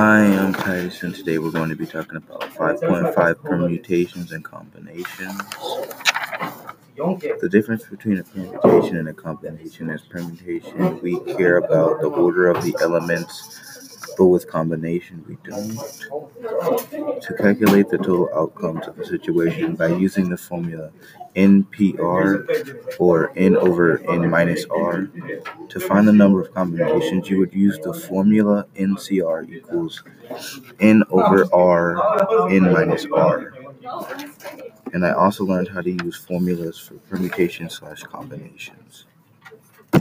Hi, I'm and today we're going to be talking about 5.5 permutations and combinations. The difference between a permutation and a combination is permutation, we care about the order of the elements, but with combination, we don't. To calculate the total outcomes of a situation by using the formula NPR or N over N minus R, to find the number of combinations, you would use the formula NCR equals N over R N minus R. And I also learned how to use formulas for permutation slash combinations.